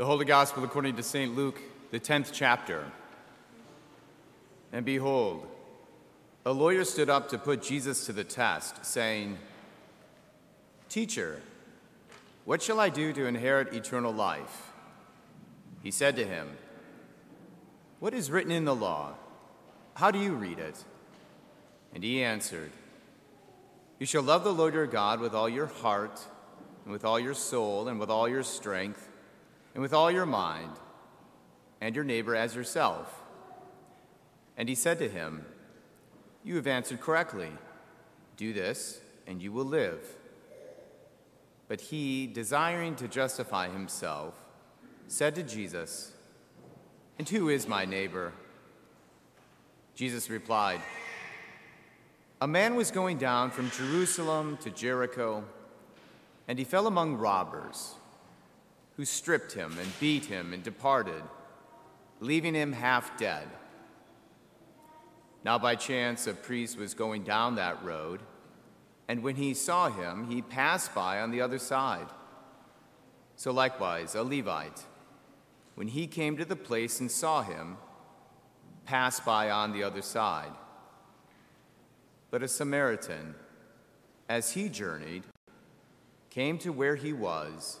The Holy Gospel according to St. Luke, the 10th chapter. And behold, a lawyer stood up to put Jesus to the test, saying, Teacher, what shall I do to inherit eternal life? He said to him, What is written in the law? How do you read it? And he answered, You shall love the Lord your God with all your heart, and with all your soul, and with all your strength and with all your mind, and your neighbor as yourself. And he said to him, You have answered correctly. Do this, and you will live. But he, desiring to justify himself, said to Jesus, And who is my neighbor? Jesus replied, A man was going down from Jerusalem to Jericho, and he fell among robbers who stripped him and beat him and departed, leaving him half dead. Now, by chance, a priest was going down that road, and when he saw him, he passed by on the other side. So, likewise, a Levite, when he came to the place and saw him, passed by on the other side. But a Samaritan, as he journeyed, came to where he was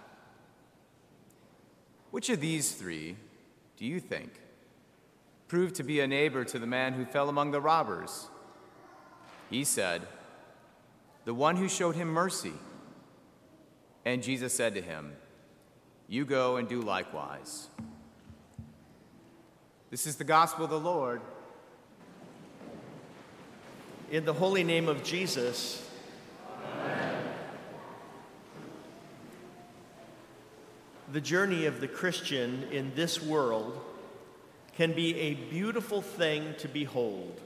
Which of these three do you think proved to be a neighbor to the man who fell among the robbers? He said, The one who showed him mercy. And Jesus said to him, You go and do likewise. This is the gospel of the Lord. In the holy name of Jesus, the journey of the Christian in this world can be a beautiful thing to behold.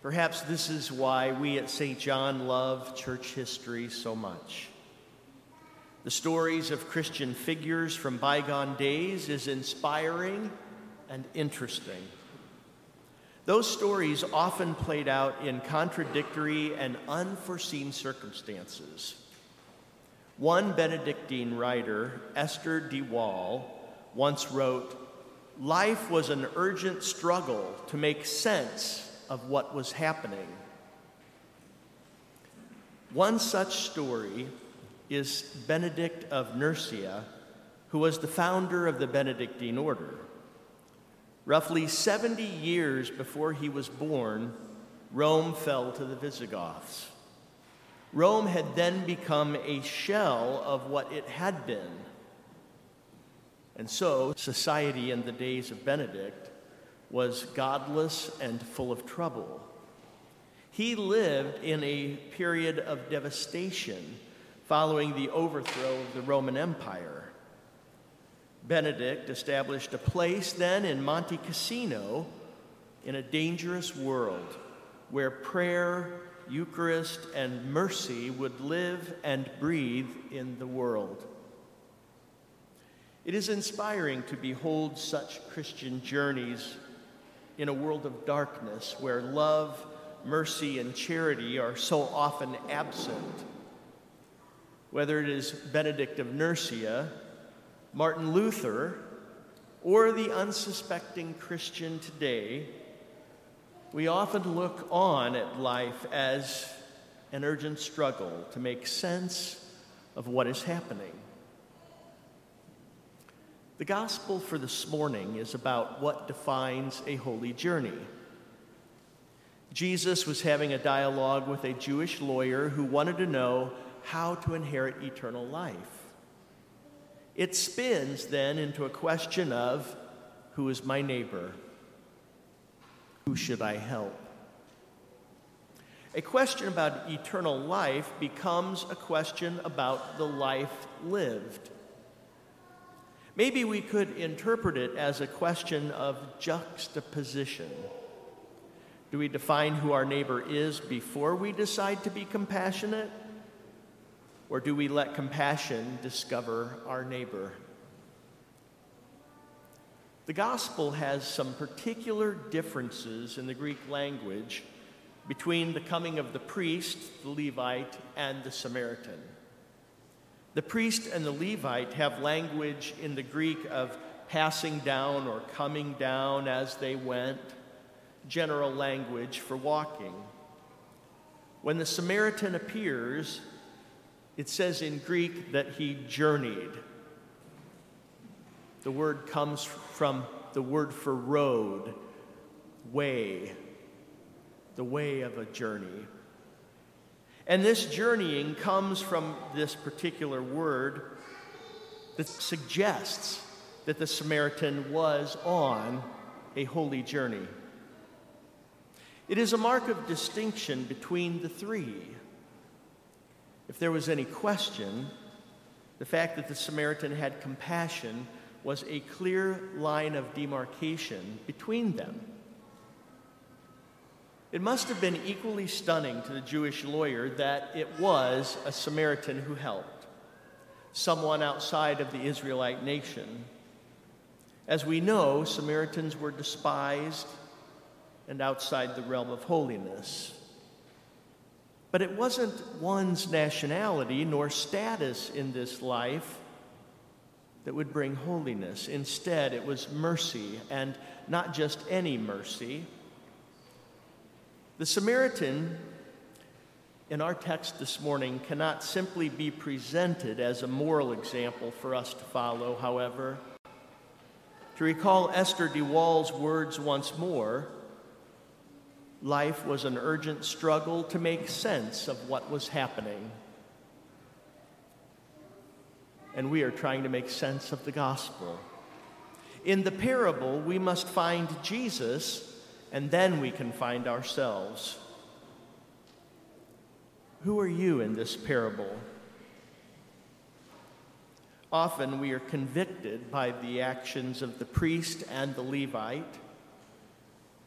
Perhaps this is why we at St. John love church history so much. The stories of Christian figures from bygone days is inspiring and interesting. Those stories often played out in contradictory and unforeseen circumstances. One Benedictine writer, Esther de Waal, once wrote Life was an urgent struggle to make sense of what was happening. One such story is Benedict of Nursia, who was the founder of the Benedictine order. Roughly 70 years before he was born, Rome fell to the Visigoths. Rome had then become a shell of what it had been. And so, society in the days of Benedict was godless and full of trouble. He lived in a period of devastation following the overthrow of the Roman Empire. Benedict established a place then in Monte Cassino in a dangerous world where prayer Eucharist, and mercy would live and breathe in the world. It is inspiring to behold such Christian journeys in a world of darkness where love, mercy, and charity are so often absent. Whether it is Benedict of Nursia, Martin Luther, or the unsuspecting Christian today, we often look on at life as an urgent struggle to make sense of what is happening. The gospel for this morning is about what defines a holy journey. Jesus was having a dialogue with a Jewish lawyer who wanted to know how to inherit eternal life. It spins then into a question of who is my neighbor? Who should I help? A question about eternal life becomes a question about the life lived. Maybe we could interpret it as a question of juxtaposition. Do we define who our neighbor is before we decide to be compassionate? Or do we let compassion discover our neighbor? The gospel has some particular differences in the Greek language between the coming of the priest, the Levite, and the Samaritan. The priest and the Levite have language in the Greek of passing down or coming down as they went, general language for walking. When the Samaritan appears, it says in Greek that he journeyed. The word comes from the word for road, way, the way of a journey. And this journeying comes from this particular word that suggests that the Samaritan was on a holy journey. It is a mark of distinction between the three. If there was any question, the fact that the Samaritan had compassion was a clear line of demarcation between them. It must have been equally stunning to the Jewish lawyer that it was a Samaritan who helped, someone outside of the Israelite nation. As we know, Samaritans were despised and outside the realm of holiness. But it wasn't one's nationality nor status in this life that would bring holiness. Instead, it was mercy, and not just any mercy the Samaritan in our text this morning cannot simply be presented as a moral example for us to follow, however. To recall Esther de Waal's words once more, life was an urgent struggle to make sense of what was happening. And we are trying to make sense of the gospel. In the parable, we must find Jesus and then we can find ourselves. Who are you in this parable? Often we are convicted by the actions of the priest and the Levite.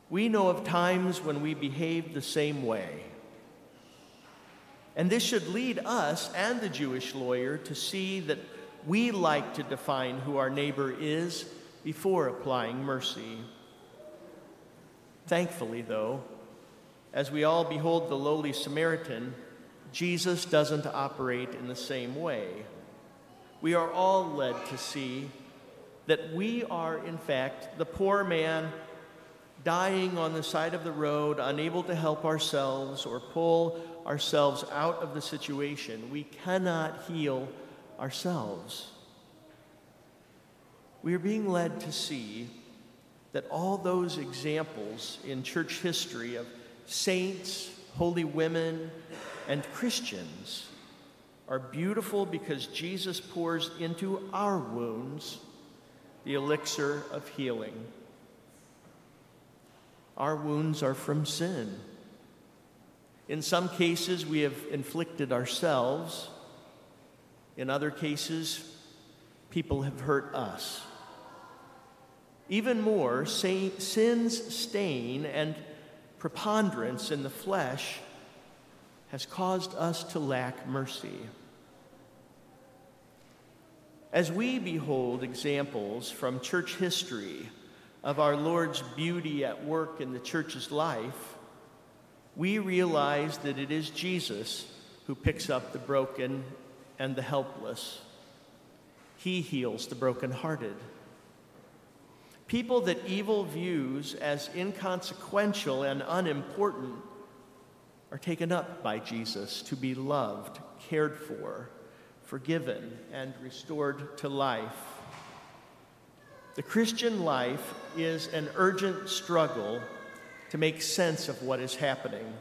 We know of times when we behave the same way. And this should lead us and the Jewish lawyer to see that we like to define who our neighbor is before applying mercy. Thankfully, though, as we all behold the lowly Samaritan, Jesus doesn't operate in the same way. We are all led to see that we are, in fact, the poor man dying on the side of the road, unable to help ourselves or pull ourselves out of the situation. We cannot heal ourselves. We are being led to see that all those examples in church history of saints, holy women, and Christians are beautiful because Jesus pours into our wounds the elixir of healing. Our wounds are from sin. In some cases, we have inflicted ourselves. In other cases, people have hurt us. Even more, sin's stain and preponderance in the flesh has caused us to lack mercy. As we behold examples from church history of our Lord's beauty at work in the church's life, we realize that it is Jesus who picks up the broken and the helpless. He heals the brokenhearted. People that evil views as inconsequential and unimportant are taken up by Jesus to be loved, cared for, forgiven, and restored to life. The Christian life is an urgent struggle to make sense of what is happening.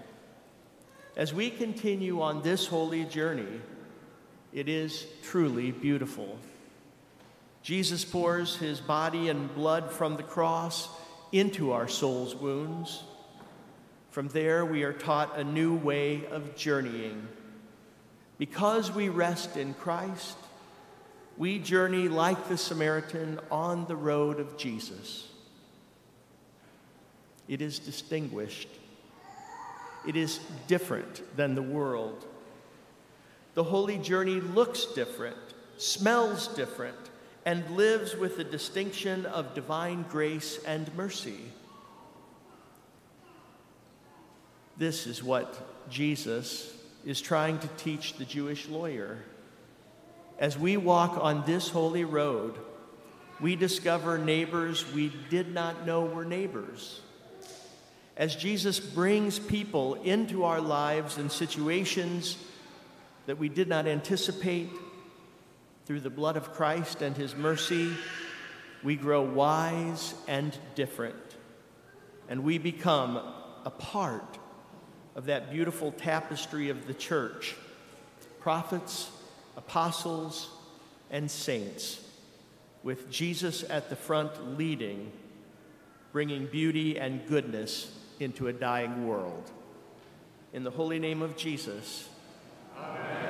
As we continue on this holy journey, it is truly beautiful. Jesus pours his body and blood from the cross into our soul's wounds. From there, we are taught a new way of journeying. Because we rest in Christ, we journey like the Samaritan on the road of Jesus. It is distinguished, it is different than the world. The holy journey looks different, smells different, and lives with the distinction of divine grace and mercy. This is what Jesus is trying to teach the Jewish lawyer. As we walk on this holy road, we discover neighbors we did not know were neighbors. As Jesus brings people into our lives and situations that we did not anticipate, through the blood of Christ and his mercy, we grow wise and different, and we become a part of that beautiful tapestry of the church prophets, apostles, and saints, with Jesus at the front leading, bringing beauty and goodness into a dying world. In the holy name of Jesus, Amen.